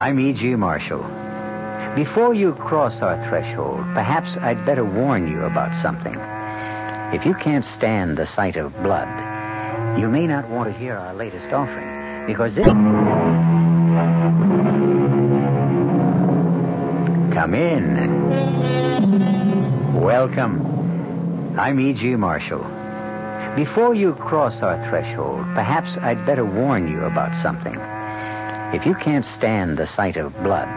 I'm E.G. Marshall. Before you cross our threshold, perhaps I'd better warn you about something. If you can't stand the sight of blood, you may not want to hear our latest offering, because this. Come in. Welcome. I'm E.G. Marshall. Before you cross our threshold, perhaps I'd better warn you about something. If you can't stand the sight of blood,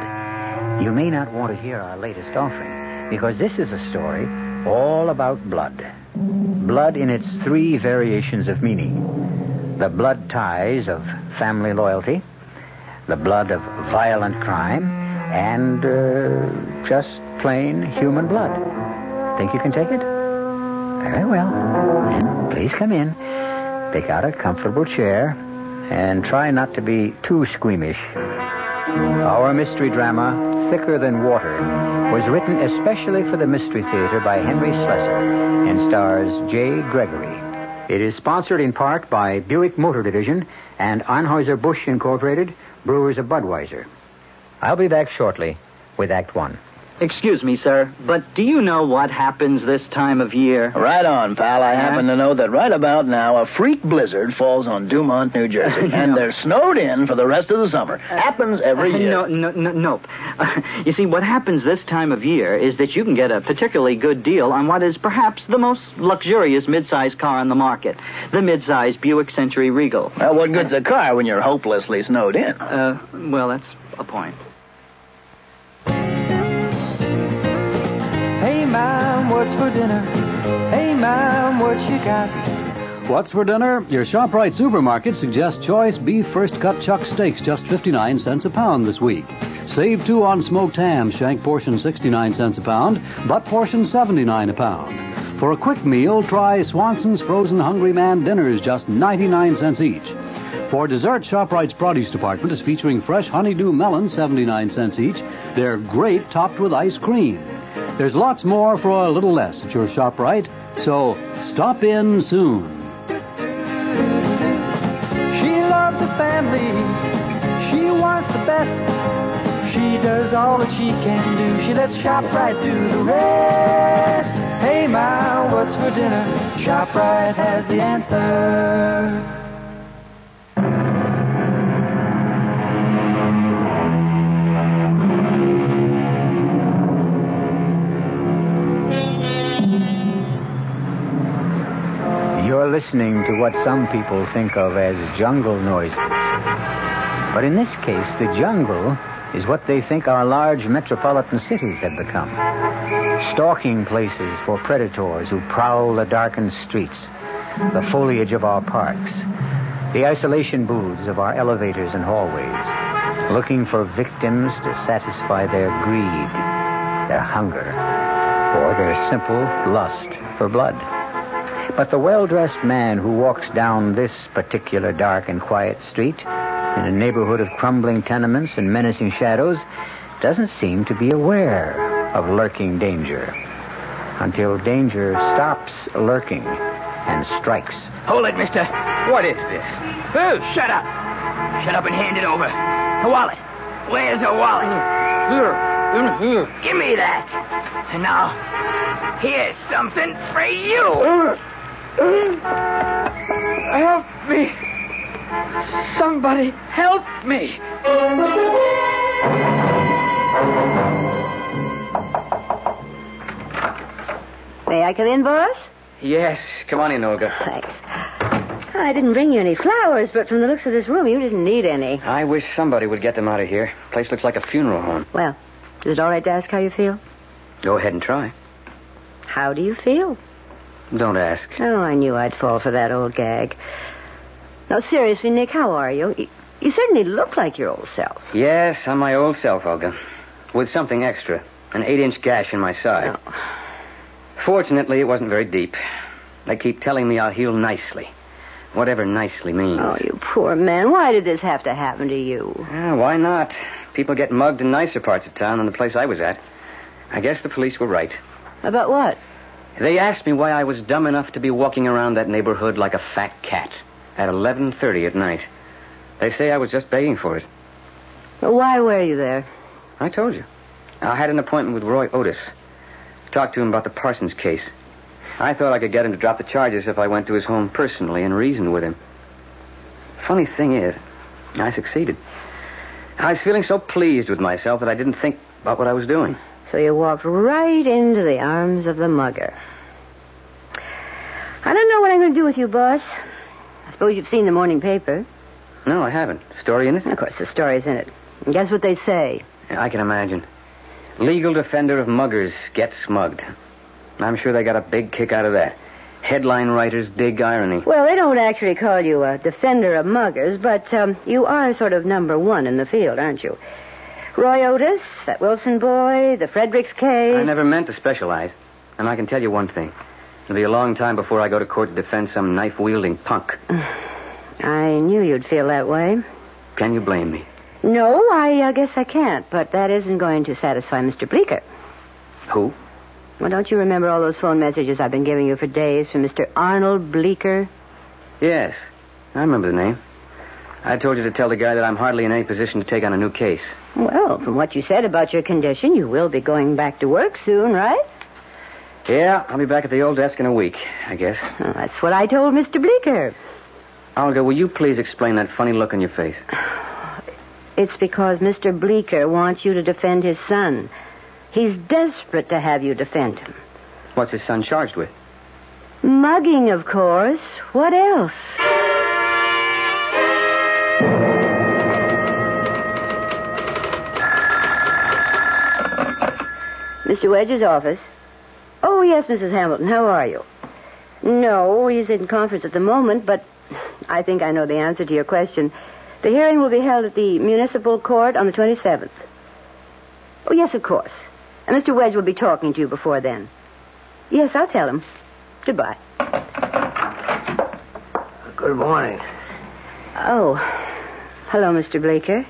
you may not want to hear our latest offering, because this is a story all about blood. Blood in its three variations of meaning the blood ties of family loyalty, the blood of violent crime, and uh, just plain human blood. Think you can take it? Very well. Then please come in, pick out a comfortable chair, and try not to be too squeamish. Our mystery drama, Thicker Than Water, was written especially for the Mystery Theater by Henry Slesar and stars Jay Gregory. It is sponsored in part by Buick Motor Division and Anheuser-Busch Incorporated, brewers of Budweiser. I'll be back shortly with Act One. Excuse me, sir, but do you know what happens this time of year? Right on, pal. I happen to know that right about now a freak blizzard falls on Dumont, New Jersey, and they're snowed in for the rest of the summer. Happens every Uh, year. No, no, no, nope. you see, what happens this time of year is that you can get a particularly good deal on what is perhaps the most luxurious midsize car on the market, the midsize Buick Century Regal. Well, what good's a car when you're hopelessly snowed in? Uh, well, that's a point. Mom, what's for dinner? Hey, Mom, what you got? What's for dinner? Your ShopRite supermarket suggests choice beef first cut chuck steaks, just 59 cents a pound this week. Save two on smoked ham, shank portion 69 cents a pound, butt portion 79 a pound. For a quick meal, try Swanson's Frozen Hungry Man dinners, just 99 cents each. For dessert, ShopRite's produce department is featuring fresh honeydew melons, 79 cents each. They're great topped with ice cream. There's lots more for a little less at your ShopRite, so stop in soon. She loves the family. She wants the best. She does all that she can do. She lets ShopRite do the rest. Hey, Mom, what's for dinner? ShopRite has the answer. Listening to what some people think of as jungle noises. But in this case, the jungle is what they think our large metropolitan cities have become. Stalking places for predators who prowl the darkened streets, the foliage of our parks, the isolation booths of our elevators and hallways, looking for victims to satisfy their greed, their hunger, or their simple lust for blood. But the well dressed man who walks down this particular dark and quiet street, in a neighborhood of crumbling tenements and menacing shadows, doesn't seem to be aware of lurking danger. Until danger stops lurking and strikes. Hold it, mister. What is this? Oh, shut up. Shut up and hand it over. The wallet. Where's the wallet? Here. In here. Give me that. And now, here's something for you. Help me. Somebody help me. May I come in, boss? Yes, come on in, Olga. Thanks. I didn't bring you any flowers, but from the looks of this room, you didn't need any. I wish somebody would get them out of here. Place looks like a funeral home. Well, is it all right to ask how you feel? Go ahead and try. How do you feel? Don't ask. Oh, I knew I'd fall for that old gag. No, seriously, Nick, how are you? You, certainly look like your old self. Yes, I'm my old self, Olga. With something extra. An eight-inch gash in my side. Fortunately, it wasn't very deep. They keep telling me I'll heal nicely. Whatever nicely means. Oh, you poor man. Why did this have to happen to you? Yeah, why not? People get mugged in nicer parts of town than the place I was at. I guess the police were right. About what? They asked me why I was dumb enough to be walking around that neighborhood like a fat cat at 11:30 at night. They say I was just begging for it. Why were you there? I told you. I had an appointment with Roy Otis. Talked to him about the Parsons case. I thought I could get him to drop the charges if I went to his home personally and reasoned with him. Funny thing is, I succeeded. I was feeling so pleased with myself that I didn't think about what I was doing. So you walked right into the arms of the mugger. I don't know what I'm going to do with you, boss. I suppose you've seen the morning paper. No, I haven't. Story in it? Of course, the story's in it. And guess what they say? I can imagine. Legal defender of muggers gets mugged. I'm sure they got a big kick out of that. Headline writers dig irony. Well, they don't actually call you a defender of muggers, but um, you are sort of number one in the field, aren't you? Roy Otis, that Wilson boy, the Fredericks case. I never meant to specialize. And I can tell you one thing. It'll be a long time before I go to court to defend some knife wielding punk. I knew you'd feel that way. Can you blame me? No, I uh, guess I can't, but that isn't going to satisfy Mr. Bleecker. Who? Well, don't you remember all those phone messages I've been giving you for days from Mr. Arnold Bleecker? Yes. I remember the name. I told you to tell the guy that I'm hardly in any position to take on a new case. Well, from what you said about your condition, you will be going back to work soon, right? Yeah, I'll be back at the old desk in a week, I guess. Well, that's what I told Mr. Bleecker. Olga, will you please explain that funny look on your face? It's because Mr. Bleecker wants you to defend his son. He's desperate to have you defend him. What's his son charged with? Mugging, of course. What else? Mr. Wedge's office. Oh, yes, Mrs. Hamilton. How are you? No, he's in conference at the moment, but I think I know the answer to your question. The hearing will be held at the municipal court on the 27th. Oh, yes, of course. And Mr. Wedge will be talking to you before then. Yes, I'll tell him. Goodbye. Good morning. Oh. Hello, Mr. Blaker.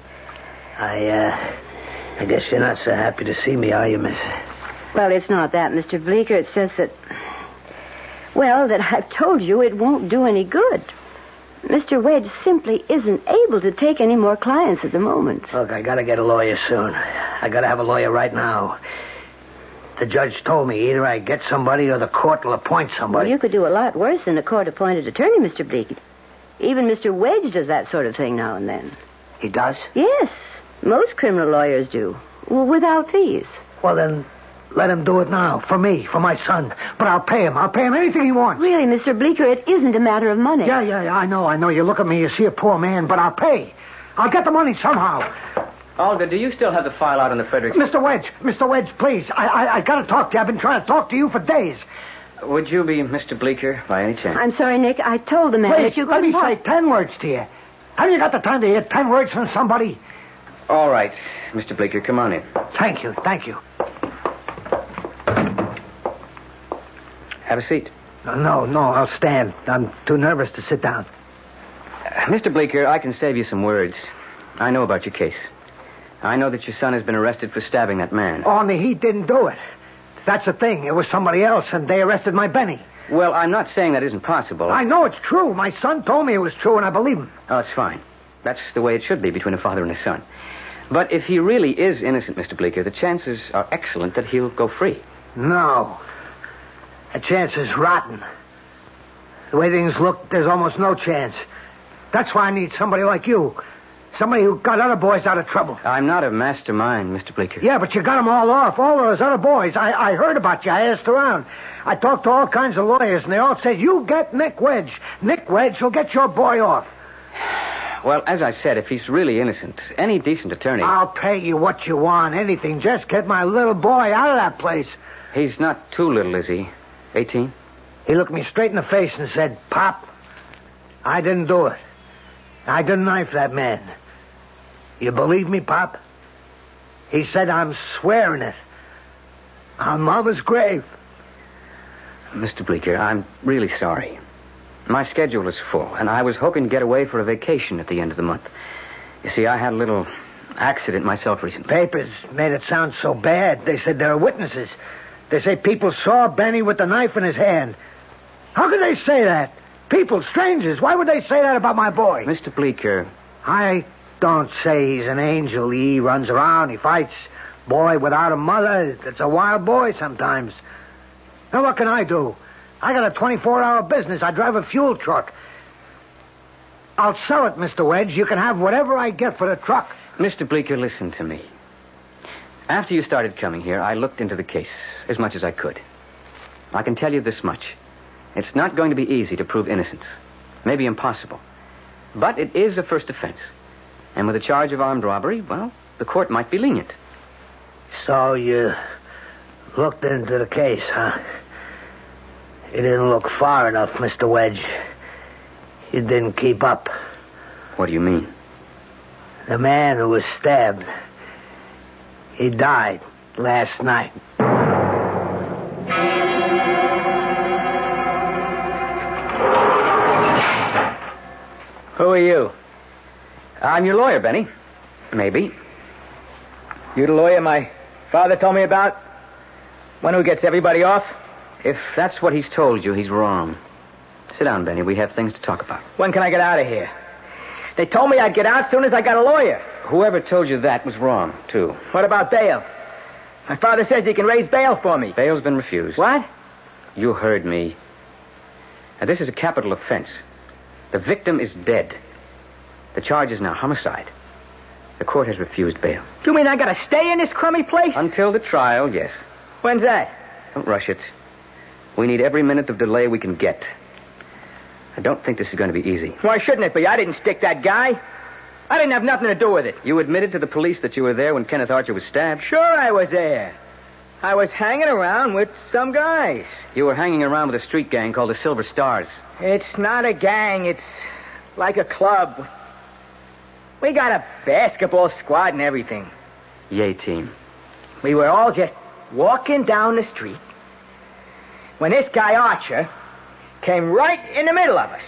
I, uh, I guess you're not so happy to see me, are you, miss? Well, it's not that, Mr. Bleecker. It's just that. Well, that I've told you it won't do any good. Mr. Wedge simply isn't able to take any more clients at the moment. Look, I gotta get a lawyer soon. I gotta have a lawyer right now. The judge told me either I get somebody or the court will appoint Well, somebody. you could do a lot worse than a court-appointed attorney, Mr. Bleecker. Even Mr. Wedge does that sort of thing now and then. He does? Yes, most criminal lawyers do. Well, without fees. Well, then, let him do it now. For me, for my son. But I'll pay him. I'll pay him anything he wants. Really, Mr. Bleecker, it isn't a matter of money. Yeah, yeah, yeah, I know, I know. You look at me, you see a poor man, but I'll pay. I'll get the money somehow. Olga, do you still have the file out on the Fredericks? Mr. Wedge, Mr. Wedge, please. I, I, I gotta talk to you. I've been trying to talk to you for days. Would you be Mr. Bleecker by any chance? I'm sorry, Nick. I told the man Please, that you let me couldn't say ten words to you. Have you got the time to hear ten words from somebody? All right, Mr. Bleecker, come on in. Thank you, thank you. Have a seat. No, no, I'll stand. I'm too nervous to sit down. Uh, Mr. Bleecker, I can save you some words. I know about your case. I know that your son has been arrested for stabbing that man. Only he didn't do it. That's the thing. It was somebody else, and they arrested my Benny. Well, I'm not saying that isn't possible. I know it's true. My son told me it was true, and I believe him. Oh, that's fine. That's the way it should be between a father and a son. But if he really is innocent, Mr. Bleecker, the chances are excellent that he'll go free. No. The chance is rotten. The way things look, there's almost no chance. That's why I need somebody like you. Somebody who got other boys out of trouble. I'm not a mastermind, Mr. Bleecker. Yeah, but you got them all off. All of those other boys. I, I heard about you. I asked around. I talked to all kinds of lawyers, and they all said, you get Nick Wedge. Nick Wedge will get your boy off. Well, as I said, if he's really innocent, any decent attorney. I'll pay you what you want. Anything. Just get my little boy out of that place. He's not too little, is he? 18? He looked me straight in the face and said, Pop, I didn't do it. I didn't knife that man. You believe me, Pop? He said, I'm swearing it. On Mama's grave. Mr. Bleecker, I'm really sorry. My schedule is full, and I was hoping to get away for a vacation at the end of the month. You see, I had a little accident myself recently. Papers made it sound so bad. They said there are witnesses. They say people saw Benny with the knife in his hand. How could they say that? People, strangers. Why would they say that about my boy? Mr. Bleeker. I don't say he's an angel. He runs around, he fights. Boy without a mother, it's a wild boy sometimes. Now, what can I do? I got a 24 hour business. I drive a fuel truck. I'll sell it, Mr. Wedge. You can have whatever I get for the truck. Mr. Bleeker, listen to me. After you started coming here, I looked into the case as much as I could. I can tell you this much. It's not going to be easy to prove innocence. Maybe impossible. But it is a first offense. And with a charge of armed robbery, well, the court might be lenient. So you looked into the case, huh? You didn't look far enough, Mr. Wedge. You didn't keep up. What do you mean? The man who was stabbed, he died last night. Who are you? I'm your lawyer, Benny. Maybe. You the lawyer my father told me about? One who gets everybody off? If that's what he's told you, he's wrong. Sit down, Benny. We have things to talk about. When can I get out of here? They told me I'd get out as soon as I got a lawyer. Whoever told you that was wrong, too. What about bail? My father says he can raise bail for me. Bail's been refused. What? You heard me. Now, this is a capital offense. The victim is dead. The charge is now homicide. The court has refused bail. You mean I gotta stay in this crummy place? Until the trial, yes. When's that? Don't rush it. We need every minute of delay we can get. I don't think this is going to be easy. Why shouldn't it be? I didn't stick that guy. I didn't have nothing to do with it. You admitted to the police that you were there when Kenneth Archer was stabbed. Sure, I was there. I was hanging around with some guys. You were hanging around with a street gang called the Silver Stars. It's not a gang, it's like a club. We got a basketball squad and everything. Yay team. We were all just walking down the street when this guy Archer came right in the middle of us.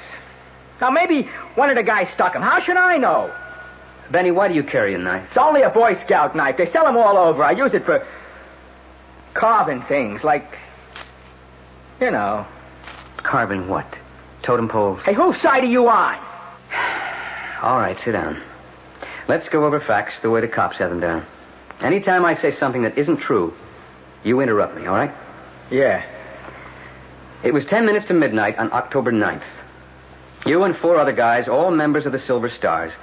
Now, maybe one of the guys stuck him. How should I know? Benny, why do you carry a knife? It's only a Boy Scout knife. They sell them all over. I use it for carving things, like, you know. Carving what? Totem poles? Hey, whose side are you on? All right, sit down. Let's go over facts the way the cops have them down. Anytime I say something that isn't true, you interrupt me, all right? Yeah. It was 10 minutes to midnight on October 9th. You and four other guys, all members of the Silver Stars,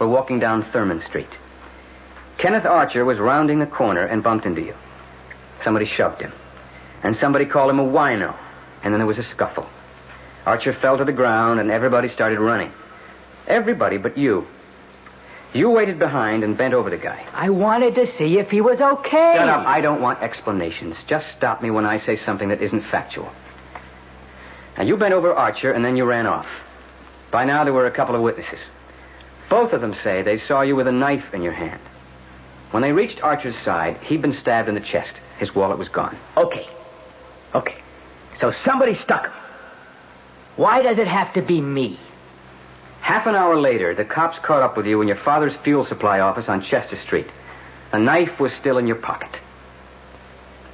were walking down Thurman Street. Kenneth Archer was rounding the corner and bumped into you. Somebody shoved him. And somebody called him a wino. And then there was a scuffle. Archer fell to the ground and everybody started running. Everybody but you. You waited behind and bent over the guy. I wanted to see if he was okay. Shut up. I don't want explanations. Just stop me when I say something that isn't factual. Now, you bent over Archer and then you ran off. By now, there were a couple of witnesses. Both of them say they saw you with a knife in your hand. When they reached Archer's side, he'd been stabbed in the chest. His wallet was gone. Okay. Okay. So somebody stuck him. Why does it have to be me? Half an hour later, the cops caught up with you in your father's fuel supply office on Chester Street. The knife was still in your pocket.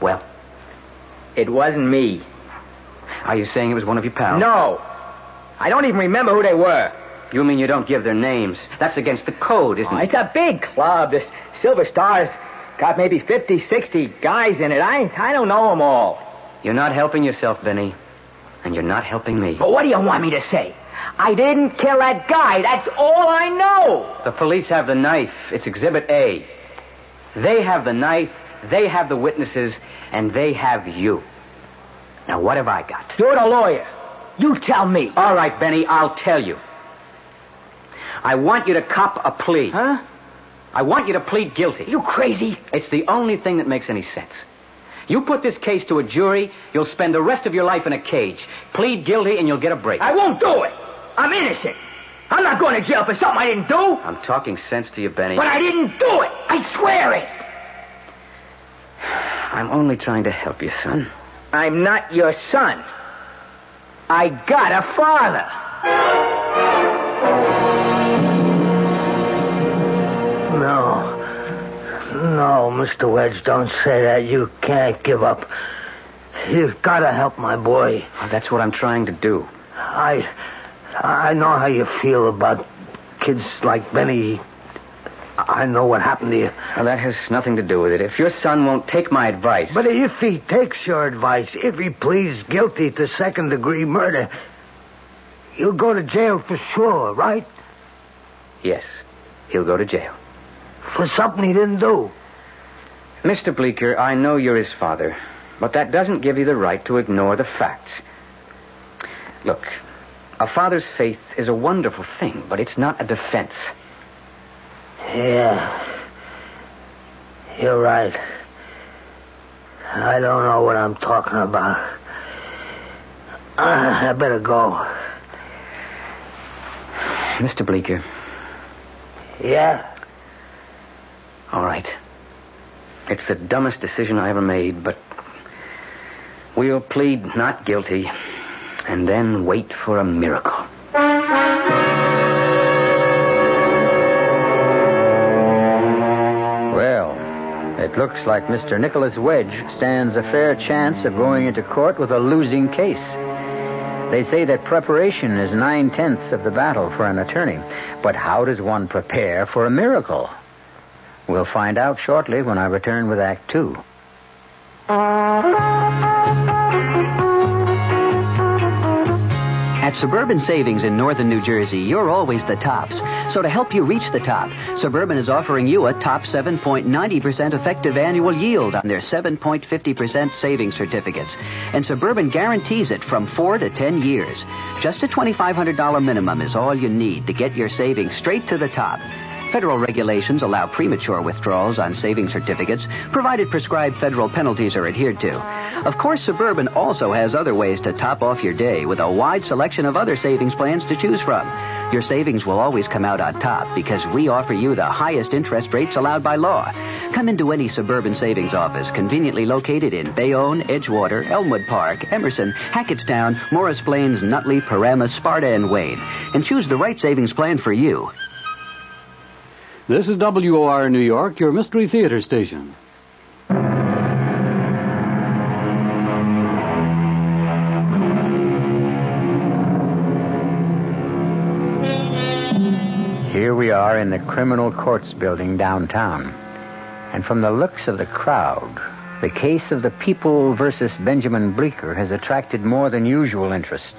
Well, It wasn't me. Are you saying it was one of your pals? No. I don't even remember who they were. You mean you don't give their names? That's against the code, isn't Oh, it? it's a big club. This Silver Stars got maybe 50, 60 guys in it. I, I don't know them all. You're not helping yourself, Benny. And you're not helping me. But what do you want me to say? I didn't kill that guy. That's all I know. The police have the knife. It's Exhibit A. They have the knife, they have the witnesses, and they have you. Now, what have I got? You're the lawyer. You tell me. All right, Benny, I'll tell you. I want you to cop a plea. Huh? I want you to plead guilty. You crazy? It's the only thing that makes any sense. You put this case to a jury, you'll spend the rest of your life in a cage. Plead guilty, and you'll get a break. I won't do it. I'm innocent. I'm not going to jail for something I didn't do. I'm talking sense to you, Benny. But I didn't do it. I swear it. I'm only trying to help you, son. I'm not your son. I got a father. No. No, Mr. Wedge, don't say that. You can't give up. You've got to help my boy. Oh, that's what I'm trying to do. I I know how you feel about kids like Benny. I know what happened to you. Well, that has nothing to do with it. If your son won't take my advice. But if he takes your advice, if he pleads guilty to second degree murder, he'll go to jail for sure, right? Yes, he'll go to jail. For something he didn't do. Mr. Bleeker, I know you're his father, but that doesn't give you the right to ignore the facts. Look, a father's faith is a wonderful thing, but it's not a defense. Yeah. You're right. I don't know what I'm talking about. Uh, I better go. Mr. Bleeker, Yeah? all right. It's the dumbest decision I ever made, but we'll plead not guilty and then wait for a miracle. It looks like Mr. Nicholas Wedge stands a fair chance of going into court with a losing case. They say that preparation is nine tenths of the battle for an attorney. But how does one prepare for a miracle? We'll find out shortly when I return with Act Two. At Suburban Savings in northern New Jersey, you're always the tops. So to help you reach the top, Suburban is offering you a top 7.90% effective annual yield on their 7.50% savings certificates. And Suburban guarantees it from 4 to 10 years. Just a $2,500 minimum is all you need to get your savings straight to the top. Federal regulations allow premature withdrawals on savings certificates, provided prescribed federal penalties are adhered to. Of course, Suburban also has other ways to top off your day with a wide selection of other savings plans to choose from. Your savings will always come out on top because we offer you the highest interest rates allowed by law. Come into any Suburban Savings office conveniently located in Bayonne, Edgewater, Elmwood Park, Emerson, Hackettstown, Morris Plains, Nutley, Paramus, Sparta, and Wayne, and choose the right savings plan for you. This is WOR New York, your Mystery Theater station. Here we are in the Criminal Courts building downtown. And from the looks of the crowd, the case of the People versus Benjamin Bleecker has attracted more than usual interest.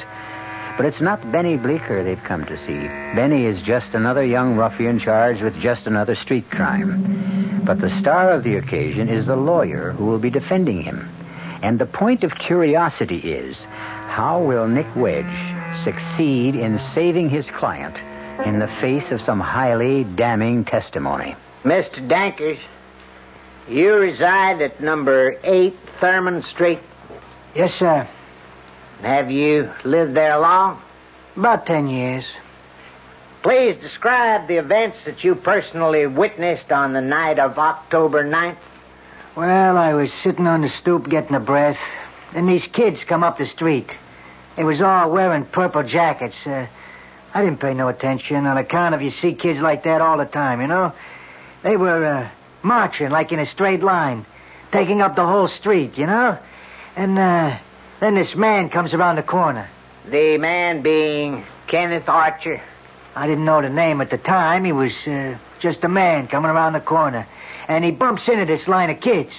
But it's not Benny Bleecker they've come to see. Benny is just another young ruffian charged with just another street crime. But the star of the occasion is the lawyer who will be defending him. And the point of curiosity is how will Nick Wedge succeed in saving his client in the face of some highly damning testimony? Mr. Dankers, you reside at number 8 Thurman Street. Yes, sir. Have you lived there long? About ten years. Please describe the events that you personally witnessed on the night of October 9th. Well, I was sitting on the stoop getting a breath. and these kids come up the street. They was all wearing purple jackets. Uh, I didn't pay no attention on account of you see kids like that all the time, you know? They were uh, marching like in a straight line, taking up the whole street, you know? And uh, then this man comes around the corner. The man being Kenneth Archer. I didn't know the name at the time. He was uh, just a man coming around the corner. And he bumps into this line of kids.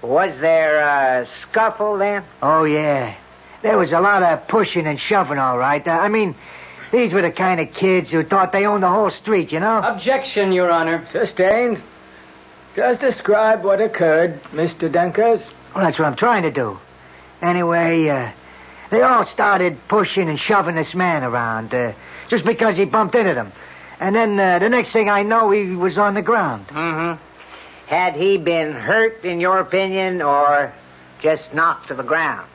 Was there a scuffle then? Oh, yeah. There was a lot of pushing and shoving, all right. Uh, I mean, these were the kind of kids who thought they owned the whole street, you know? Objection, Your Honor. Sustained. Just describe what occurred, Mr. Dankers. Well, that's what I'm trying to do. Anyway, uh, they all started pushing and shoving this man around uh, just because he bumped into them. And then uh, the next thing I know, he was on the ground. Mm-hmm. Had he been hurt, in your opinion, or just knocked to the ground?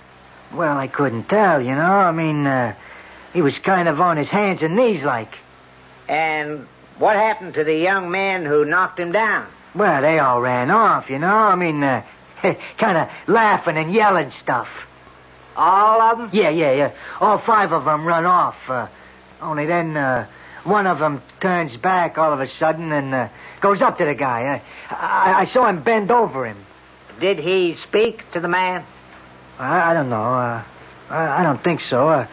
Well, I couldn't tell, you know. I mean, uh, he was kind of on his hands and knees like. And what happened to the young man who knocked him down? Well, they all ran off, you know. I mean, uh, kind of laughing and yelling stuff. All of them? Yeah, yeah, yeah. All five of them run off. Uh, only then uh, one of them turns back all of a sudden and uh, goes up to the guy. I, I, I saw him bend over him. Did he speak to the man? I, I don't know. Uh, I, I don't think so. Uh,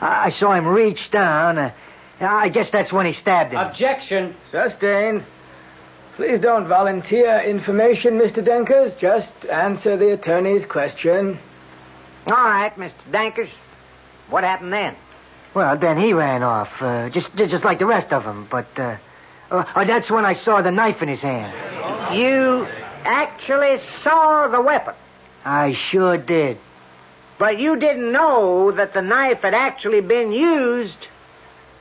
I, I saw him reach down. Uh, I guess that's when he stabbed him. Objection. Sustained. Please don't volunteer information, Mr. Dankers. Just answer the attorney's question. All right, Mr. Dankers. What happened then? Well, then he ran off, uh, just just like the rest of them. But uh, uh, uh, that's when I saw the knife in his hand. You actually saw the weapon, I sure did. but you didn't know that the knife had actually been used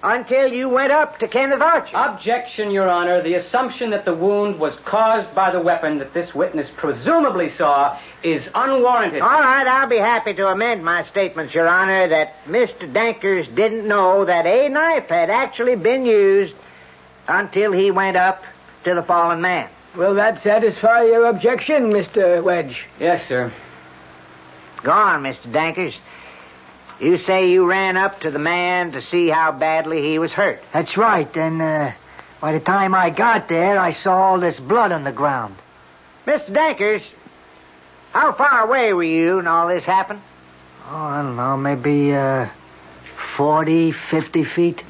until you went up to Kenneth Archer. Objection, Your Honor. The assumption that the wound was caused by the weapon that this witness presumably saw is unwarranted. All right, I'll be happy to amend my statements, Your Honor, that Mr. Dankers didn't know that a knife had actually been used until he went up to the fallen man. Will that satisfy your objection, Mr. Wedge? Yes, sir. Go on, Mr. Dankers. You say you ran up to the man to see how badly he was hurt. That's right. And uh, by the time I got there, I saw all this blood on the ground. Mr. Dankers, how far away were you when all this happened? Oh, I don't know, maybe uh, 40, 50 feet.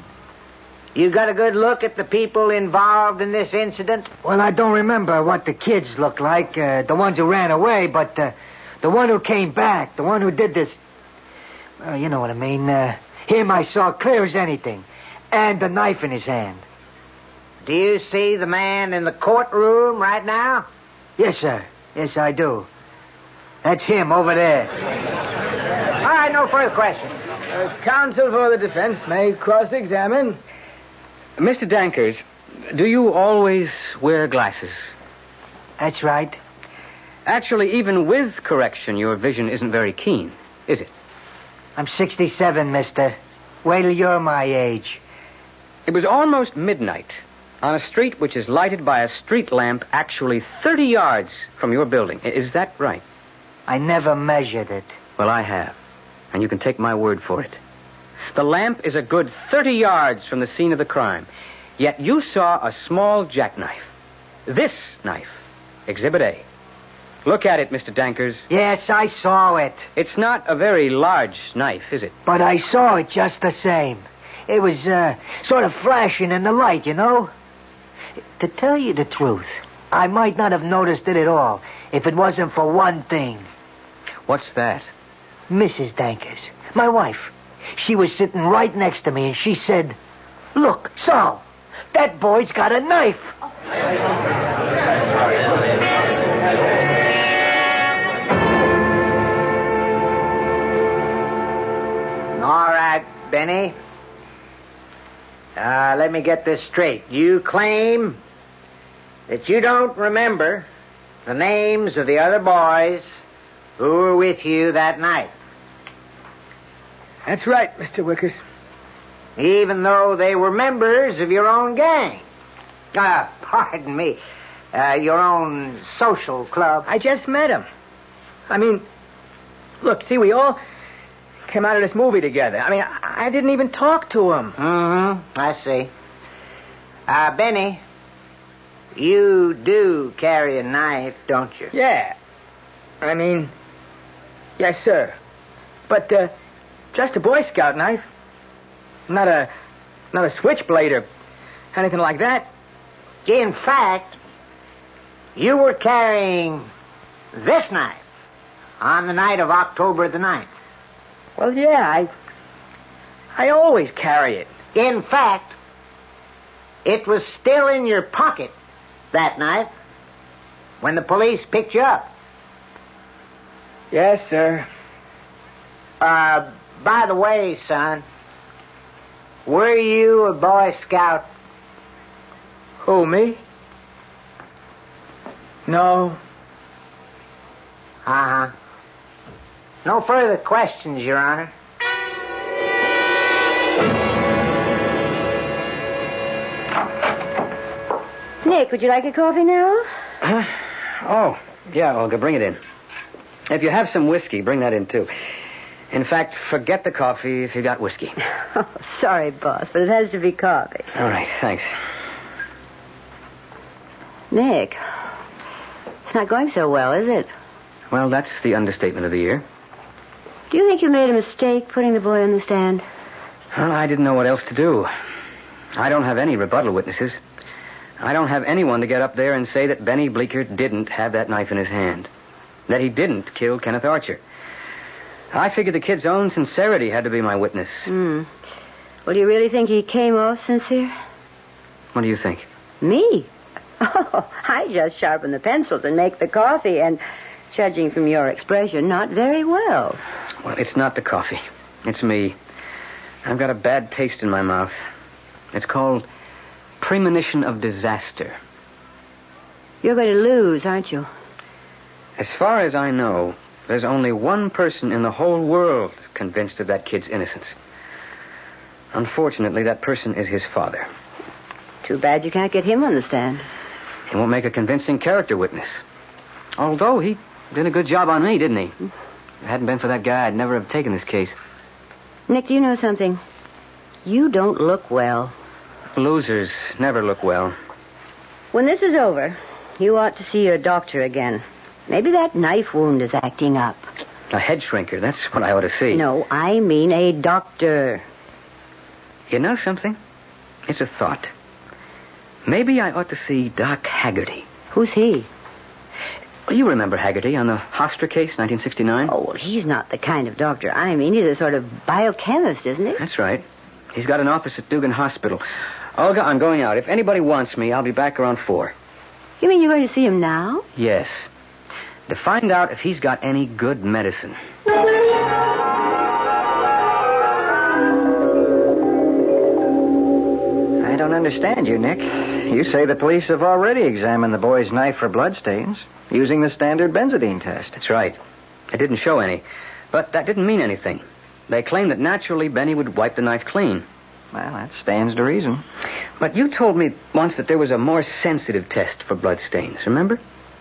You got a good look at the people involved in this incident? Well, I don't remember what the kids looked like, uh, the ones who ran away, but uh, the one who came back, the one who did this. Well, you know what I mean. Uh, him I saw clear as anything, and the knife in his hand. Do you see the man in the courtroom right now? Yes, sir. Yes, I do. That's him over there. All right, no further questions. Uh, counsel for the defense may cross-examine. Mr. Dankers, do you always wear glasses? That's right. Actually, even with correction, your vision isn't very keen, is it? I'm 67, mister. Wait till you're my age. It was almost midnight on a street which is lighted by a street lamp actually 30 yards from your building. Is that right? I never measured it. Well, I have. And you can take my word for it. The lamp is a good 30 yards from the scene of the crime. Yet you saw a small jackknife. This knife. Exhibit A. Look at it, Mr. Dankers. Yes, I saw it. It's not a very large knife, is it? But I saw it just the same. It was uh, sort of flashing in the light, you know? To tell you the truth, I might not have noticed it at all if it wasn't for one thing. What's that? Mrs. Dankers, my wife. She was sitting right next to me and she said, Look, Saul, that boy's got a knife. Benny. Uh, let me get this straight. You claim that you don't remember the names of the other boys who were with you that night, That's right, Mr. Wickers. even though they were members of your own gang. Uh, pardon me, uh, your own social club. I just met him. I mean, look, see, we all came out of this movie together. I mean, I, I didn't even talk to him. Mm-hmm. I see. Uh, Benny, you do carry a knife, don't you? Yeah. I mean, yes, sir. But, uh, just a Boy Scout knife. Not a, not a switchblade or anything like that. In fact, you were carrying this knife on the night of October the 9th. Well, yeah, I, I always carry it. In fact, it was still in your pocket that night when the police picked you up. Yes, sir. Uh, by the way, son, were you a Boy Scout? Who, me? No. Uh huh. No further questions, Your Honor. Nick, would you like a coffee now? Oh, yeah, Olga, bring it in. If you have some whiskey, bring that in, too. In fact, forget the coffee if you got whiskey. Oh, sorry, boss, but it has to be coffee. All right, thanks. Nick, it's not going so well, is it? Well, that's the understatement of the year. Do you think you made a mistake putting the boy on the stand? Well, I didn't know what else to do. I don't have any rebuttal witnesses. I don't have anyone to get up there and say that Benny Bleeker didn't have that knife in his hand. That he didn't kill Kenneth Archer. I figured the kid's own sincerity had to be my witness. Hmm. Well, do you really think he came off sincere? What do you think? Me? Oh, I just sharpen the pencils and make the coffee, and judging from your expression, not very well. Well, it's not the coffee. It's me. I've got a bad taste in my mouth. It's called premonition of disaster. You're going to lose, aren't you? As far as I know, there's only one person in the whole world convinced of that kid's innocence. Unfortunately, that person is his father. Too bad you can't get him on the stand. He won't make a convincing character witness. Although he did a good job on me, didn't he? Hmm. If it hadn't been for that guy, I'd never have taken this case. Nick, do you know something? You don't look well. Losers never look well. When this is over, you ought to see your doctor again. Maybe that knife wound is acting up. A head shrinker, that's what I ought to see. No, I mean a doctor. You know something? It's a thought. Maybe I ought to see Doc Haggerty. Who's he? Well, you remember Haggerty on the Hofstra case, 1969? Oh, well, he's not the kind of doctor I mean. He's a sort of biochemist, isn't he? That's right. He's got an office at Dugan Hospital. Olga, I'm going out. If anybody wants me, I'll be back around four. You mean you're going to see him now? Yes. To find out if he's got any good medicine. I don't understand you, Nick. You say the police have already examined the boy's knife for bloodstains using the standard benzidine test. That's right. It didn't show any. But that didn't mean anything. They claimed that naturally Benny would wipe the knife clean. Well, that stands to reason. But you told me once that there was a more sensitive test for bloodstains, remember?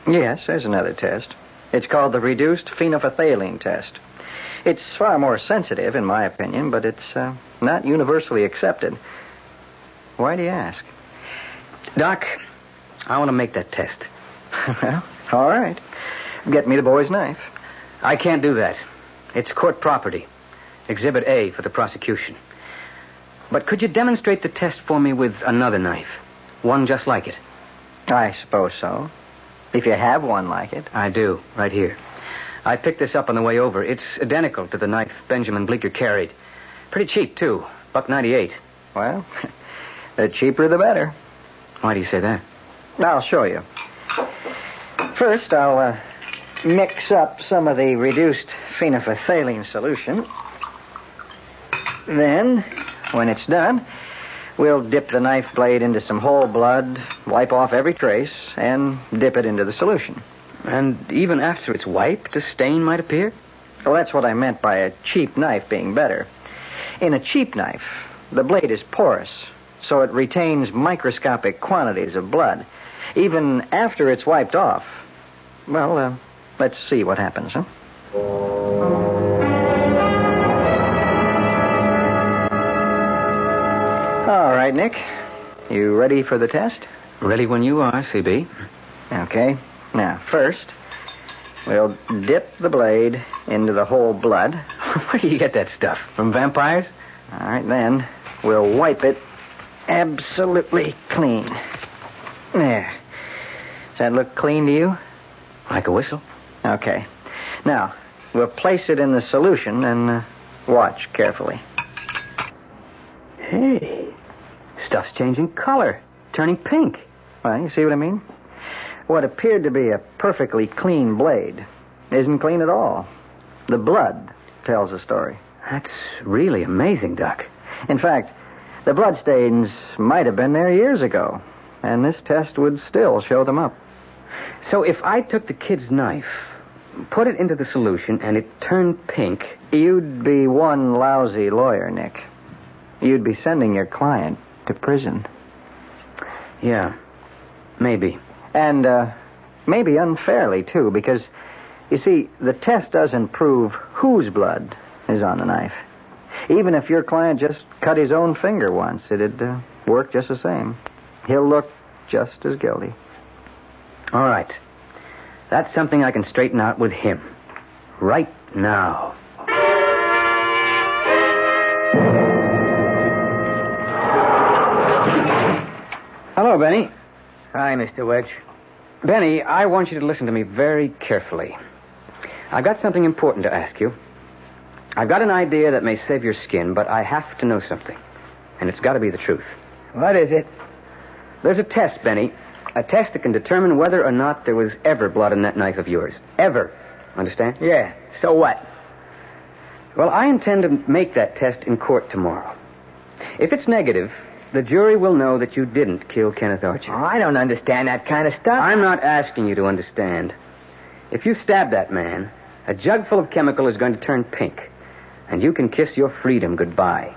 Yes, there's another test. It's called the reduced phenolphthalein test. It's far more sensitive, in my opinion, but it's uh, not universally accepted. Why do you ask? Doc, I want to make that test. well, all right. Get me the boy's knife. I can't do that. It's court property. Exhibit A for the prosecution. But could you demonstrate the test for me with another knife? One just like it. I suppose so. If you have one like it. I do, right here. I picked this up on the way over. It's identical to the knife Benjamin Bleeker carried. Pretty cheap, too. Buck 98. Well, the cheaper the better. Why do you say that? I'll show you. First, I'll uh, mix up some of the reduced phenolphthalein solution. Then, when it's done, we'll dip the knife blade into some whole blood, wipe off every trace, and dip it into the solution. And even after it's wiped, a stain might appear? Well, that's what I meant by a cheap knife being better. In a cheap knife, the blade is porous, so it retains microscopic quantities of blood. Even after it's wiped off. Well, uh, let's see what happens, huh? All right, Nick. You ready for the test? Ready when you are, CB. Okay. Now, first, we'll dip the blade into the whole blood. Where do you get that stuff? From vampires? All right, then we'll wipe it absolutely clean. There. Does that look clean to you? Like a whistle. Okay. Now, we'll place it in the solution and uh, watch carefully. Hey, stuff's changing color, turning pink. Well, you see what I mean? What appeared to be a perfectly clean blade isn't clean at all. The blood tells a story. That's really amazing, Doc. In fact, the bloodstains might have been there years ago, and this test would still show them up. So if I took the kid's knife, put it into the solution, and it turned pink, you'd be one lousy lawyer, Nick. You'd be sending your client to prison. Yeah, maybe. And uh, maybe unfairly, too, because, you see, the test doesn't prove whose blood is on the knife. Even if your client just cut his own finger once, it'd uh, work just the same. He'll look just as guilty. All right. That's something I can straighten out with him. Right now. Hello, Benny. Hi, Mr. Wedge. Benny, I want you to listen to me very carefully. I've got something important to ask you. I've got an idea that may save your skin, but I have to know something. And it's got to be the truth. What is it? There's a test, Benny. A test that can determine whether or not there was ever blood in that knife of yours. Ever. Understand? Yeah. So what? Well, I intend to make that test in court tomorrow. If it's negative, the jury will know that you didn't kill Kenneth Archer. Oh, I don't understand that kind of stuff. I'm not asking you to understand. If you stab that man, a jug full of chemical is going to turn pink, and you can kiss your freedom goodbye.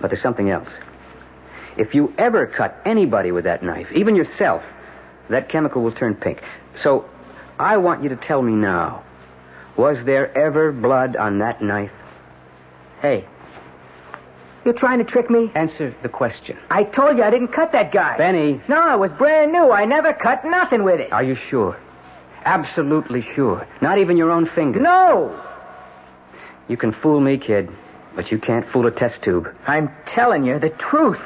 But there's something else. If you ever cut anybody with that knife, even yourself, that chemical will turn pink. So I want you to tell me now was there ever blood on that knife? Hey, you're trying to trick me? Answer the question. I told you I didn't cut that guy. Benny. No, it was brand new. I never cut nothing with it. Are you sure? Absolutely sure. Not even your own finger. No. You can fool me, kid, but you can't fool a test tube. I'm telling you the truth.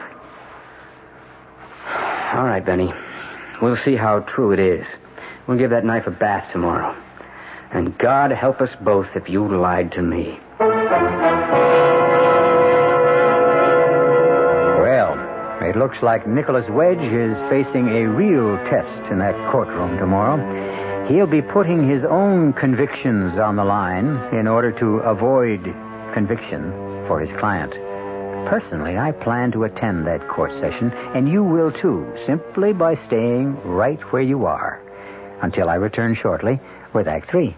All right, Benny. We'll see how true it is. We'll give that knife a bath tomorrow. And God help us both if you lied to me. Well, it looks like Nicholas Wedge is facing a real test in that courtroom tomorrow he'll be putting his own convictions on the line in order to avoid conviction for his client. Personally, I plan to attend that court session, and you will too, simply by staying right where you are until I return shortly with Act 3.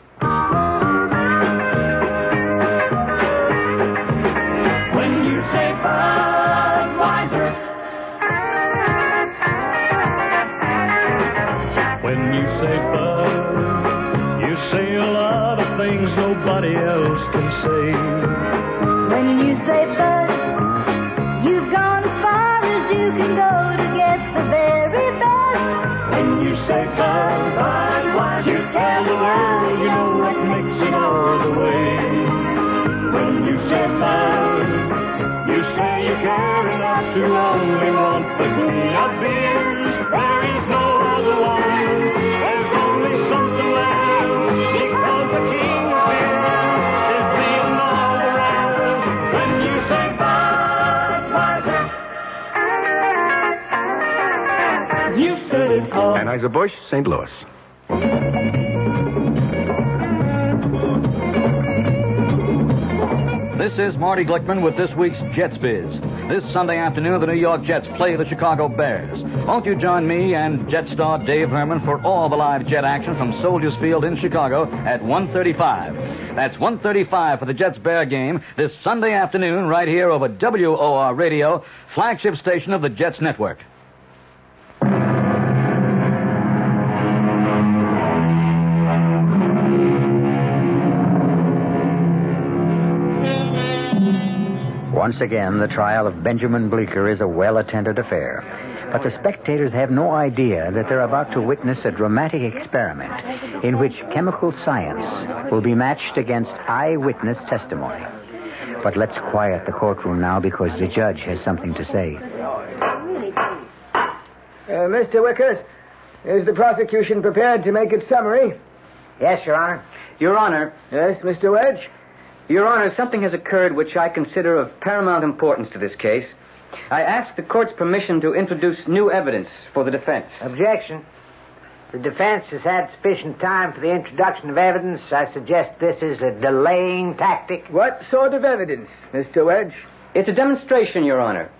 Anheuser-Busch, St. Louis. This is Marty Glickman with this week's Jets Biz. This Sunday afternoon, the New York Jets play the Chicago Bears. Won't you join me and Jet star Dave Herman for all the live Jet action from Soldiers Field in Chicago at 1:35? That's 1:35 for the Jets Bear game this Sunday afternoon, right here over WOR Radio, flagship station of the Jets network. Once again, the trial of Benjamin Bleecker is a well attended affair. But the spectators have no idea that they're about to witness a dramatic experiment in which chemical science will be matched against eyewitness testimony. But let's quiet the courtroom now because the judge has something to say. Uh, Mr. Wickers, is the prosecution prepared to make its summary? Yes, Your Honor. Your Honor. Yes, Mr. Wedge? Your Honor, something has occurred which I consider of paramount importance to this case. I ask the court's permission to introduce new evidence for the defense. Objection. The defense has had sufficient time for the introduction of evidence. I suggest this is a delaying tactic. What sort of evidence, Mr. Wedge? It's a demonstration, Your Honor.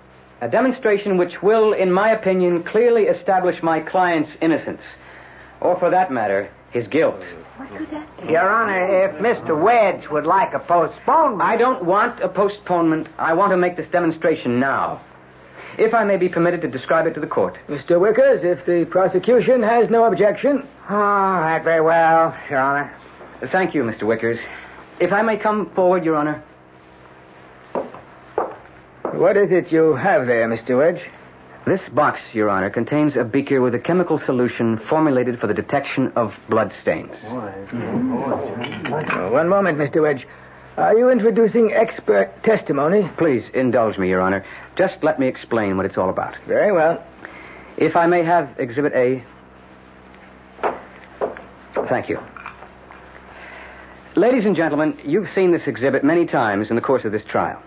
A demonstration which will, in my opinion, clearly establish my client's innocence. Or, for that matter, his guilt. Your Honor, if Mr. Wedge would like a postponement. I don't want a postponement. I want to make this demonstration now. If I may be permitted to describe it to the court. Mr. Wickers, if the prosecution has no objection. All right, very well, Your Honor. Thank you, Mr. Wickers. If I may come forward, Your Honor. What is it you have there, Mr. Wedge? This box, Your Honor, contains a beaker with a chemical solution formulated for the detection of blood stains. Oh, one moment, Mr. Wedge. Are you introducing expert testimony? Please indulge me, Your Honor. Just let me explain what it's all about. Very well. If I may have Exhibit A. Thank you. Ladies and gentlemen, you've seen this exhibit many times in the course of this trial.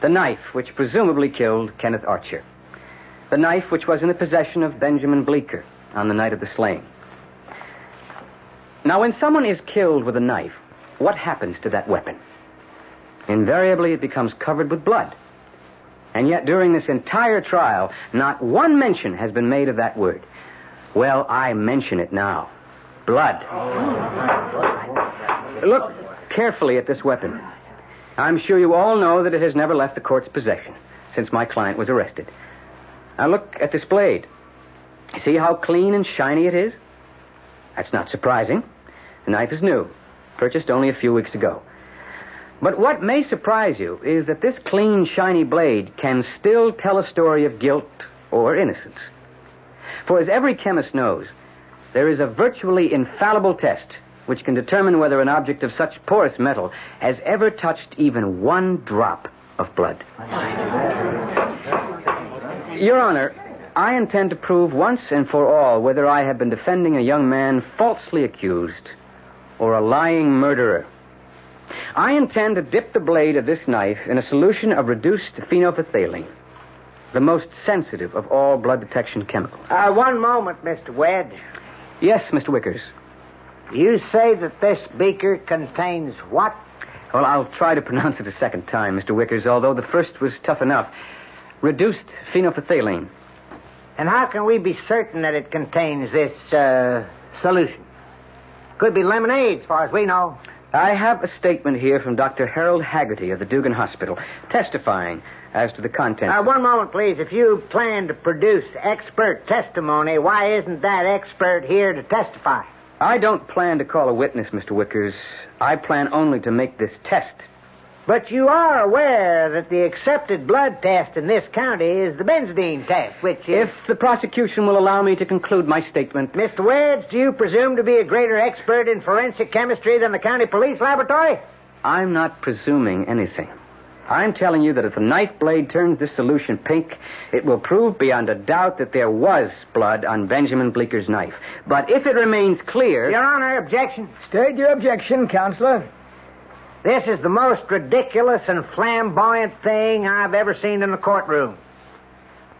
The knife which presumably killed Kenneth Archer. The knife which was in the possession of Benjamin Bleecker on the night of the slaying. Now, when someone is killed with a knife, what happens to that weapon? Invariably, it becomes covered with blood. And yet, during this entire trial, not one mention has been made of that word. Well, I mention it now. Blood. Look carefully at this weapon. I'm sure you all know that it has never left the court's possession since my client was arrested. Now look at this blade. See how clean and shiny it is? That's not surprising. The knife is new, purchased only a few weeks ago. But what may surprise you is that this clean, shiny blade can still tell a story of guilt or innocence. For as every chemist knows, there is a virtually infallible test which can determine whether an object of such porous metal has ever touched even one drop of blood. Your Honor, I intend to prove once and for all whether I have been defending a young man falsely accused or a lying murderer. I intend to dip the blade of this knife in a solution of reduced phenolphthalein, the most sensitive of all blood detection chemicals. Uh, one moment, Mr. Wedge. Yes, Mr. Wickers. You say that this beaker contains what? Well, I'll try to pronounce it a second time, Mr. Wickers, although the first was tough enough. Reduced phenolphthalein. And how can we be certain that it contains this uh, solution? Could be lemonade, as far as we know. I have a statement here from Dr. Harold Haggerty of the Dugan Hospital testifying as to the contents. Uh, one moment, please. If you plan to produce expert testimony, why isn't that expert here to testify? I don't plan to call a witness, Mr. Wickers. I plan only to make this test. But you are aware that the accepted blood test in this county is the benzidine test, which is... If the prosecution will allow me to conclude my statement. Mr. Wedge, do you presume to be a greater expert in forensic chemistry than the county police laboratory? I'm not presuming anything. I'm telling you that if the knife blade turns this solution pink, it will prove beyond a doubt that there was blood on Benjamin Bleeker's knife. But if it remains clear. Your Honor, objection. State your objection, Counselor. This is the most ridiculous and flamboyant thing I've ever seen in the courtroom.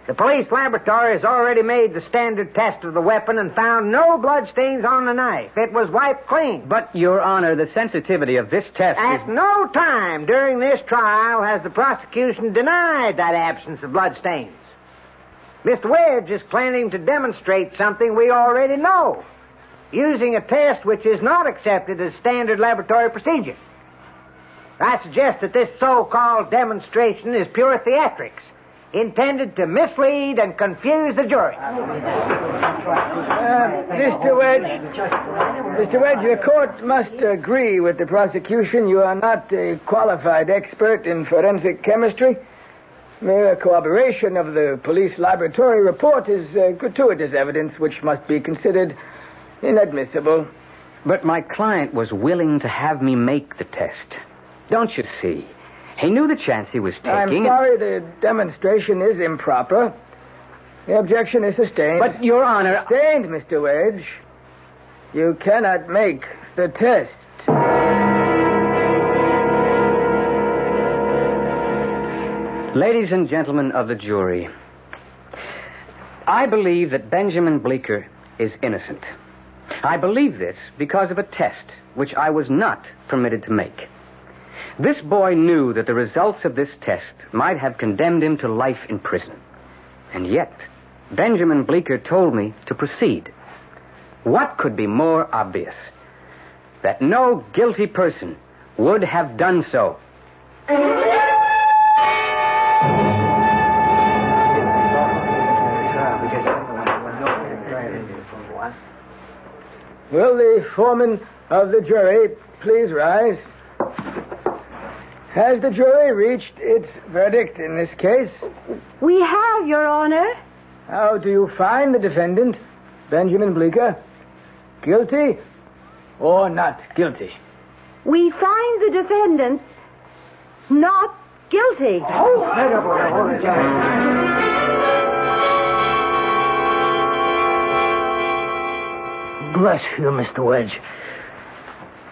The police laboratory has already made the standard test of the weapon and found no bloodstains on the knife. It was wiped clean. But, Your Honor, the sensitivity of this test At is. no time during this trial has the prosecution denied that absence of bloodstains. Mr. Wedge is planning to demonstrate something we already know, using a test which is not accepted as standard laboratory procedure. I suggest that this so-called demonstration is pure theatrics, intended to mislead and confuse the jury. Uh, Mr. Wedge, Mr. Wedge, the court must agree with the prosecution. You are not a qualified expert in forensic chemistry. Mere corroboration of the police laboratory report is uh, gratuitous evidence which must be considered inadmissible. But my client was willing to have me make the test. Don't you see? He knew the chance he was taking. I'm sorry the demonstration is improper. The objection is sustained. But, Your Honor. Sustained, Mr. Wedge. You cannot make the test. Ladies and gentlemen of the jury, I believe that Benjamin Bleecker is innocent. I believe this because of a test which I was not permitted to make. This boy knew that the results of this test might have condemned him to life in prison. And yet, Benjamin Bleeker told me to proceed. What could be more obvious? That no guilty person would have done so. Will the foreman of the jury please rise? Has the jury reached its verdict in this case? We have, Your Honor. How do you find the defendant, Benjamin Bleeker? Guilty or not guilty? We find the defendant not guilty. Oh, Bless you, Mr. Wedge.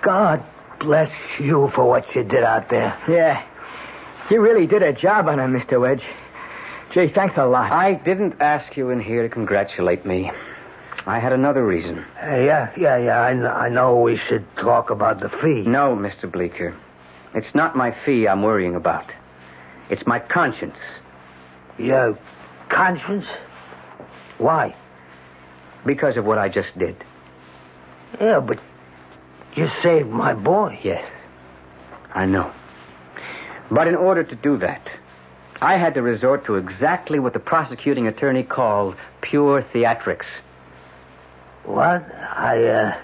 God bless you for what you did out there. Yeah. You really did a job on him, Mr. Wedge. Gee, thanks a lot. I didn't ask you in here to congratulate me. I had another reason. Uh, yeah, yeah, yeah. I, kn- I know we should talk about the fee. No, Mr. Bleeker. It's not my fee I'm worrying about. It's my conscience. Your conscience? Why? Because of what I just did. Yeah, but you saved my boy. Yes. I know. But in order to do that, I had to resort to exactly what the prosecuting attorney called pure theatrics. What? I, uh,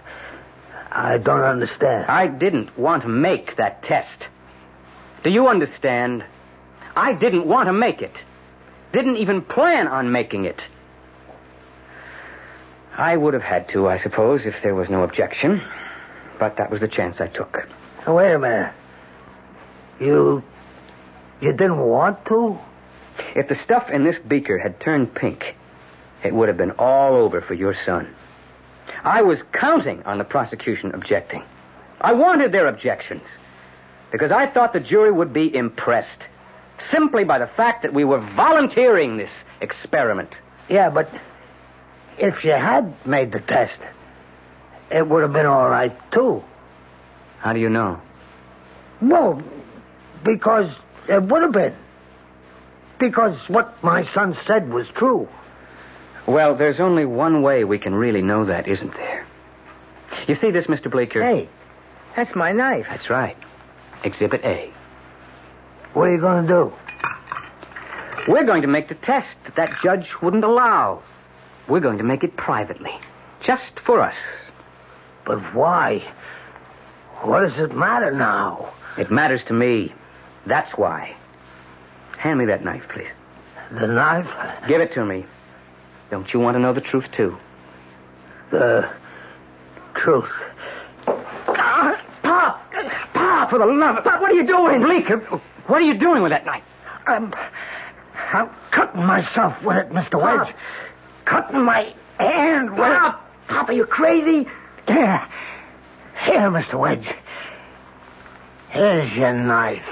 I don't understand. I didn't want to make that test. Do you understand? I didn't want to make it. Didn't even plan on making it. I would have had to, I suppose, if there was no objection. But that was the chance I took. Now, wait a minute. You, you didn't want to? If the stuff in this beaker had turned pink, it would have been all over for your son. I was counting on the prosecution objecting. I wanted their objections because I thought the jury would be impressed simply by the fact that we were volunteering this experiment. Yeah, but if you had made the test, it would have been all right, too. How do you know? Well, because it would have been. Because what my son said was true. Well, there's only one way we can really know that, isn't there? You see this, Mr. Bleeker? Hey, that's my knife. That's right. Exhibit A. What are you going to do? We're going to make the test that that judge wouldn't allow. We're going to make it privately. Just for us. But why? What does it matter now? It matters to me. That's why. Hand me that knife, please. The knife? Give it to me. Don't you want to know the truth, too? The truth. Pop! Pop, for the love of... Pop, what are you doing? Bleeker, what are you doing with that knife? I'm, I'm cutting myself with it, Mr. Wedge. Cutting my hand with Pop! it. Pop, are you crazy? Here. Here, Mr. Wedge. Here's your knife.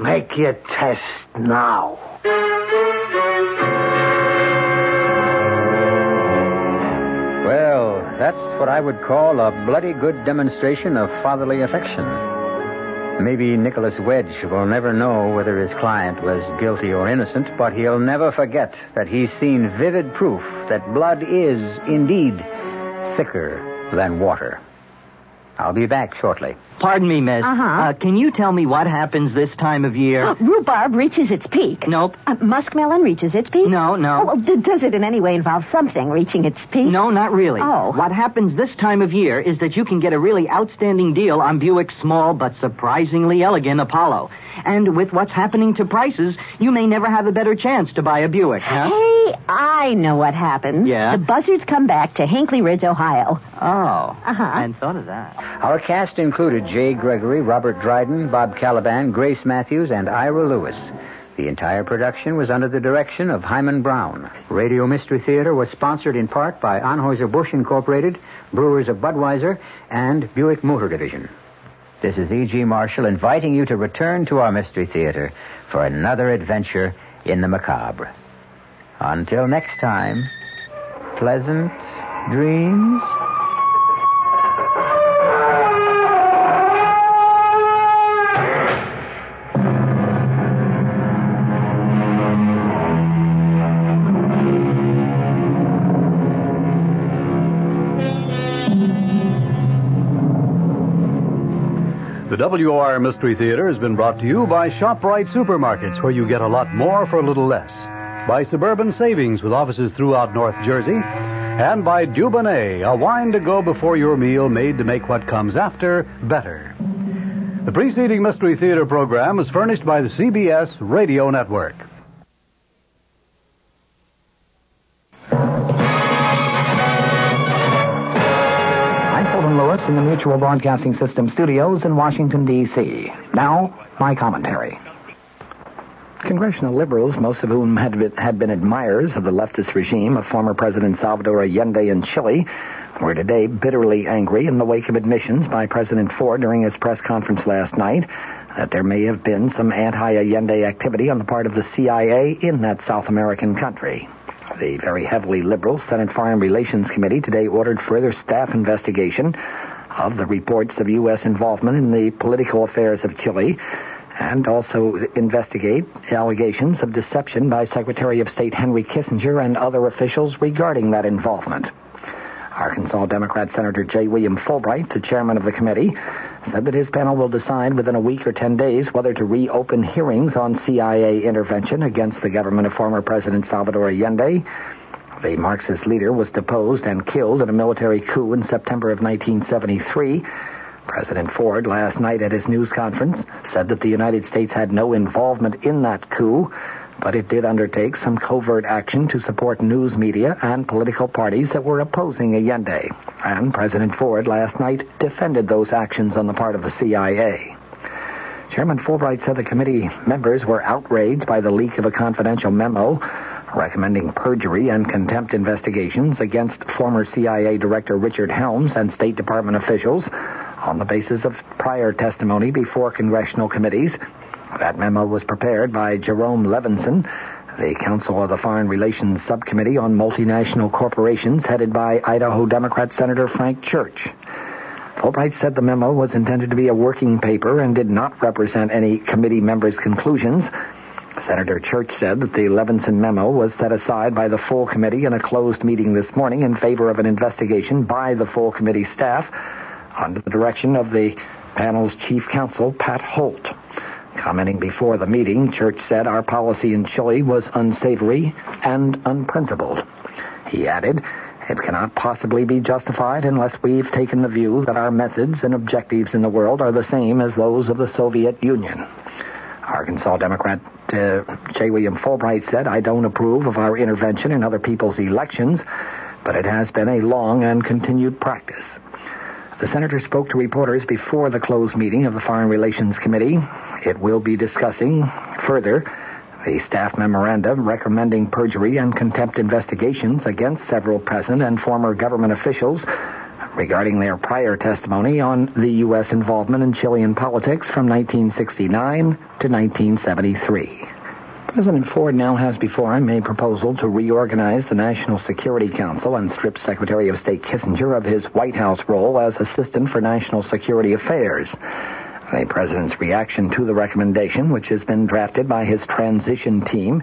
Make your test now. Well, that's what I would call a bloody good demonstration of fatherly affection. Maybe Nicholas Wedge will never know whether his client was guilty or innocent, but he'll never forget that he's seen vivid proof that blood is, indeed, thicker than water. I'll be back shortly. Pardon me, miss. Uh-huh. Uh, can you tell me what happens this time of year? Rhubarb reaches its peak. Nope. Uh, muskmelon reaches its peak? No, no. Oh, well, d- does it in any way involve something reaching its peak? No, not really. Oh. What happens this time of year is that you can get a really outstanding deal on Buick's small but surprisingly elegant Apollo. And with what's happening to prices, you may never have a better chance to buy a Buick, huh? Hey, I know what happened. Yeah? The buzzards come back to Hinckley Ridge, Ohio. Oh. Uh-huh. I hadn't thought of that. Our cast included Jay Gregory, Robert Dryden, Bob Kaliban, Grace Matthews, and Ira Lewis. The entire production was under the direction of Himan Brown. Radio Mystery Theater was sponsored in part by Anheuser-Busch Incorporated, Brewers of Budweiser, and Buick Motor Division. This is E.G. Marshall inviting you to return to our Mystery Theater for another adventure in the macabre. Until next time, pleasant dreams. The WR Mystery Theater has been brought to you by ShopRite Supermarkets, where you get a lot more for a little less. By Suburban Savings, with offices throughout North Jersey. And by Dubonnet, a wine to go before your meal made to make what comes after better. The preceding Mystery Theater program is furnished by the CBS Radio Network. Lewis in the Mutual Broadcasting System studios in Washington, D.C. Now, my commentary. Congressional liberals, most of whom had been, had been admirers of the leftist regime of former President Salvador Allende in Chile, were today bitterly angry in the wake of admissions by President Ford during his press conference last night that there may have been some anti-Allende activity on the part of the CIA in that South American country. The very heavily liberal Senate Foreign Relations Committee today ordered further staff investigation of the reports of U.S. involvement in the political affairs of Chile and also investigate allegations of deception by Secretary of State Henry Kissinger and other officials regarding that involvement. Arkansas Democrat Senator J. William Fulbright, the chairman of the committee, said that his panel will decide within a week or 10 days whether to reopen hearings on CIA intervention against the government of former President Salvador Allende. The Marxist leader was deposed and killed in a military coup in September of 1973. President Ford, last night at his news conference, said that the United States had no involvement in that coup, but it did undertake some covert action to support news media and political parties that were opposing Allende. And President Ford last night defended those actions on the part of the CIA. Chairman Fulbright said the committee members were outraged by the leak of a confidential memo recommending perjury and contempt investigations against former CIA Director Richard Helms and State Department officials on the basis of prior testimony before congressional committees that memo was prepared by Jerome Levinson, the Counsel of the Foreign Relations Subcommittee on Multinational Corporations, headed by Idaho Democrat Senator Frank Church. Fulbright said the memo was intended to be a working paper and did not represent any committee members' conclusions. Senator Church said that the Levinson memo was set aside by the full committee in a closed meeting this morning in favor of an investigation by the full committee staff under the direction of the panel's chief counsel, Pat Holt. Commenting before the meeting, Church said our policy in Chile was unsavory and unprincipled. He added, it cannot possibly be justified unless we've taken the view that our methods and objectives in the world are the same as those of the Soviet Union. Arkansas Democrat uh, J. William Fulbright said, I don't approve of our intervention in other people's elections, but it has been a long and continued practice. The senator spoke to reporters before the closed meeting of the Foreign Relations Committee. It will be discussing further the staff memorandum recommending perjury and contempt investigations against several present and former government officials regarding their prior testimony on the U.S. involvement in Chilean politics from 1969 to 1973. President Ford now has before him a proposal to reorganize the National Security Council and strip Secretary of State Kissinger of his White House role as Assistant for National Security Affairs. The President's reaction to the recommendation, which has been drafted by his transition team,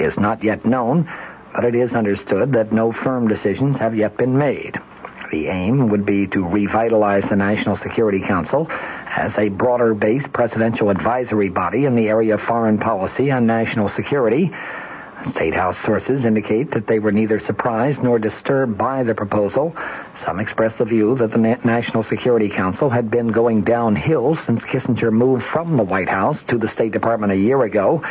is not yet known, but it is understood that no firm decisions have yet been made. The aim would be to revitalize the National Security Council as a broader based presidential advisory body in the area of foreign policy and national security. State House sources indicate that they were neither surprised nor disturbed by the proposal. Some expressed the view that the National Security Council had been going downhill since Kissinger moved from the White House to the State Department a year ago.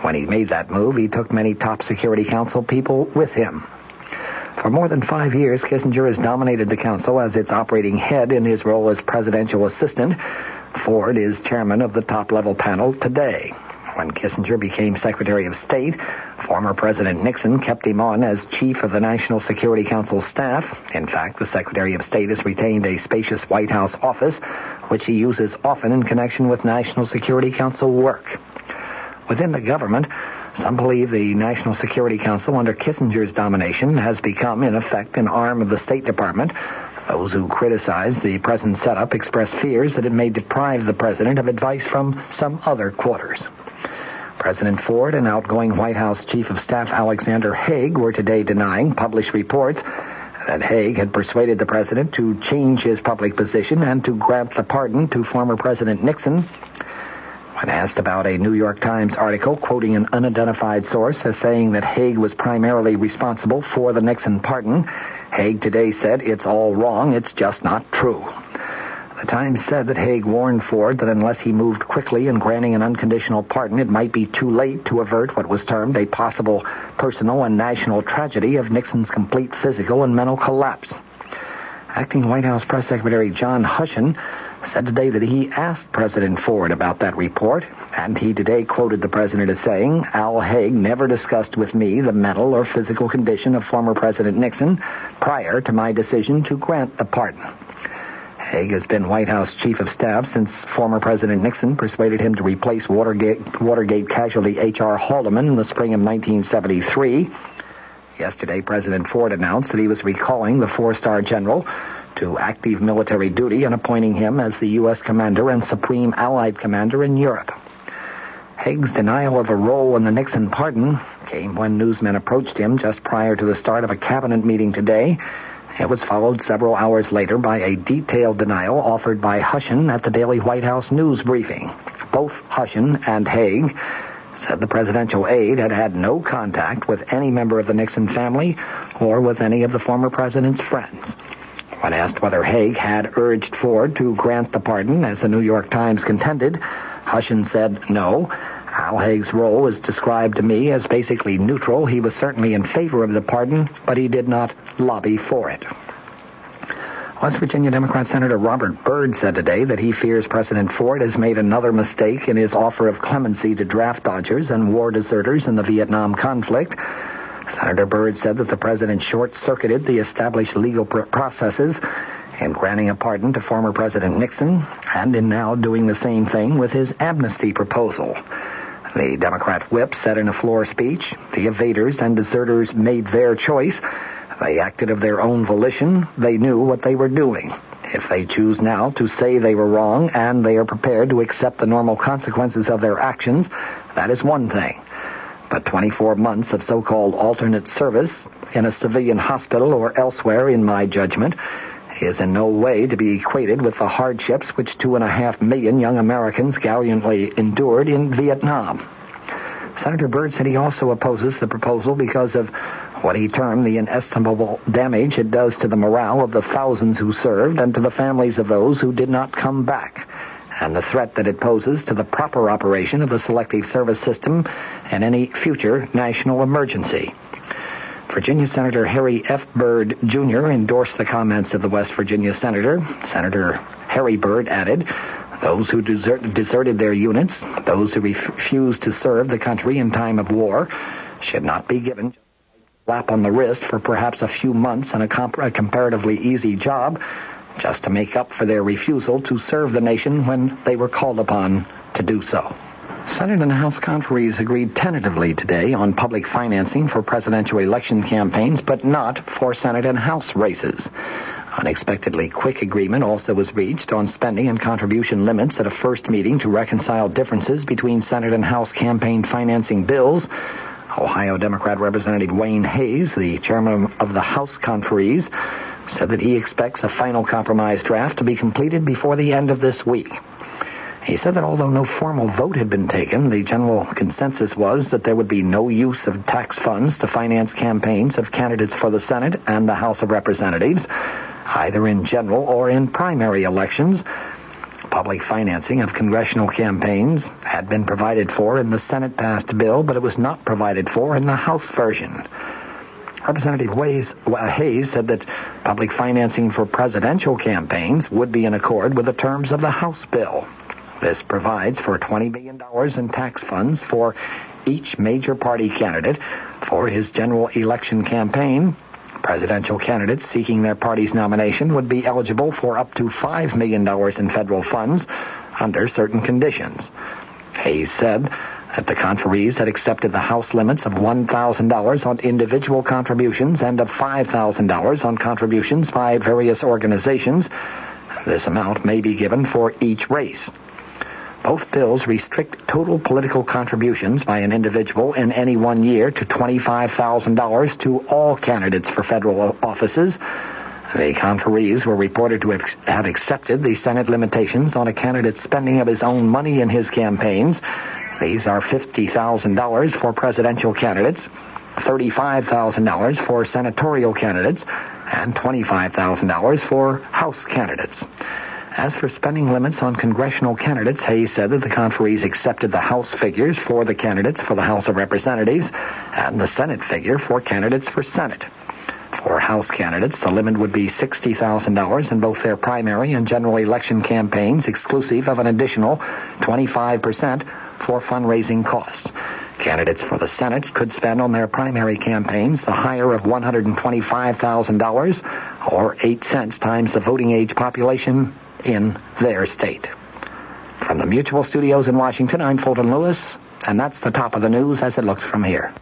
When he made that move, he took many top Security Council people with him. For more than five years, Kissinger has dominated the council as its operating head in his role as presidential assistant. Ford is chairman of the top-level panel today. When Kissinger became Secretary of State, former President Nixon kept him on as chief of the National Security Council staff. In fact, the Secretary of State has retained a spacious White House office, which he uses often in connection with National Security Council work. Within the government, some believe the National Security Council, under Kissinger's domination, has become, in effect, an arm of the State Department. Those who criticize the present setup express fears that it may deprive the president of advice from some other quarters. President Ford and outgoing White House Chief of Staff Alexander Haig were today denying published reports that Haig had persuaded the president to change his public position and to grant the pardon to former President Nixon when asked about a New York Times article quoting an unidentified source as saying that Haig was primarily responsible for the Nixon pardon, Haig today said it's all wrong, it's just not true. The Times said that Haig warned Ford that unless he moved quickly in granting an unconditional pardon, it might be too late to avert what was termed a possible personal and national tragedy of Nixon's complete physical and mental collapse. Acting White House Press Secretary John Hushen said today that he asked President Ford about that report, and he today quoted the president as saying, Al Haig never discussed with me the mental or physical condition of former President Nixon prior to my decision to grant the pardon. Haig has been White House Chief of Staff since former President Nixon persuaded him to replace Watergate, Watergate casualty H.R. Haldeman in the spring of 1973. Yesterday, President Ford announced that he was recalling the four-star general to active military duty and appointing him as the U.S. commander and supreme Allied commander in Europe. Haig's denial of a role in the Nixon pardon came when newsmen approached him just prior to the start of a cabinet meeting today. It was followed several hours later by a detailed denial offered by Hushen at the daily White House news briefing. Both Hushen and Haig said the presidential aide had had no contact with any member of the Nixon family or with any of the former president's friends. When asked whether Haig had urged Ford to grant the pardon, as the New York Times contended, Hushen said no. Al Haig's role was described to me as basically neutral. He was certainly in favor of the pardon, but he did not lobby for it. West Virginia Democrat Senator Robert Byrd said today that he fears President Ford has made another mistake in his offer of clemency to draft dodgers and war deserters in the Vietnam conflict. Senator Byrd said that the president short-circuited the established legal pr- processes in granting a pardon to former President Nixon and in now doing the same thing with his amnesty proposal. The Democrat whip said in a floor speech, the evaders and deserters made their choice. They acted of their own volition. They knew what they were doing. If they choose now to say they were wrong and they are prepared to accept the normal consequences of their actions, that is one thing. But 24 months of so-called alternate service in a civilian hospital or elsewhere, in my judgment, is in no way to be equated with the hardships which two and a half million young Americans gallantly endured in Vietnam. Senator Byrd said he also opposes the proposal because of what he termed the inestimable damage it does to the morale of the thousands who served and to the families of those who did not come back, and the threat that it poses to the proper operation of the selective service system and any future national emergency. Virginia Senator Harry F. Byrd Jr. endorsed the comments of the West Virginia senator. Senator Harry Byrd added, those who desert, deserted their units, those who refused to serve the country in time of war, should not be given a slap on the wrist for perhaps a few months and a, comp- a comparatively easy job just to make up for their refusal to serve the nation when they were called upon to do so. Senate and House conferees agreed tentatively today on public financing for presidential election campaigns, but not for Senate and House races. Unexpectedly quick agreement also was reached on spending and contribution limits at a first meeting to reconcile differences between Senate and House campaign financing bills. Ohio Democrat Representative Wayne Hays, the chairman of the House conferees, said that he expects a final compromise draft to be completed before the end of this week. He said that although no formal vote had been taken, the general consensus was that there would be no use of tax funds to finance campaigns of candidates for the Senate and the House of Representatives, either in general or in primary elections. Public financing of congressional campaigns had been provided for in the Senate passed bill, but it was not provided for in the House version. Representative Hays said that public financing for presidential campaigns would be in accord with the terms of the House bill. This provides for $20 million in tax funds for each major party candidate for his general election campaign. Presidential candidates seeking their party's nomination would be eligible for up to $5 million in federal funds under certain conditions. Hays said that the conferees had accepted the House limits of $1,000 on individual contributions and of $5,000 on contributions by various organizations. This amount may be given for each race. Both bills restrict total political contributions by an individual in any one year to $25,000 to all candidates for federal offices. The conferees were reported to have accepted the Senate limitations on a candidate's spending of his own money in his campaigns. These are $50,000 for presidential candidates, $35,000 for senatorial candidates, and $25,000 for House candidates. As for spending limits on congressional candidates, Hays said that the conferees accepted the House figures for the candidates for the House of Representatives and the Senate figure for candidates for Senate. For House candidates, the limit would be $60,000 in both their primary and general election campaigns, exclusive of an additional 25% for fundraising costs. Candidates for the Senate could spend on their primary campaigns the higher of $125,000 or 8 cents times the voting age population in their state. From the Mutual Studios in Washington, I'm Fulton Lewis, and that's the top of the news as it looks from here.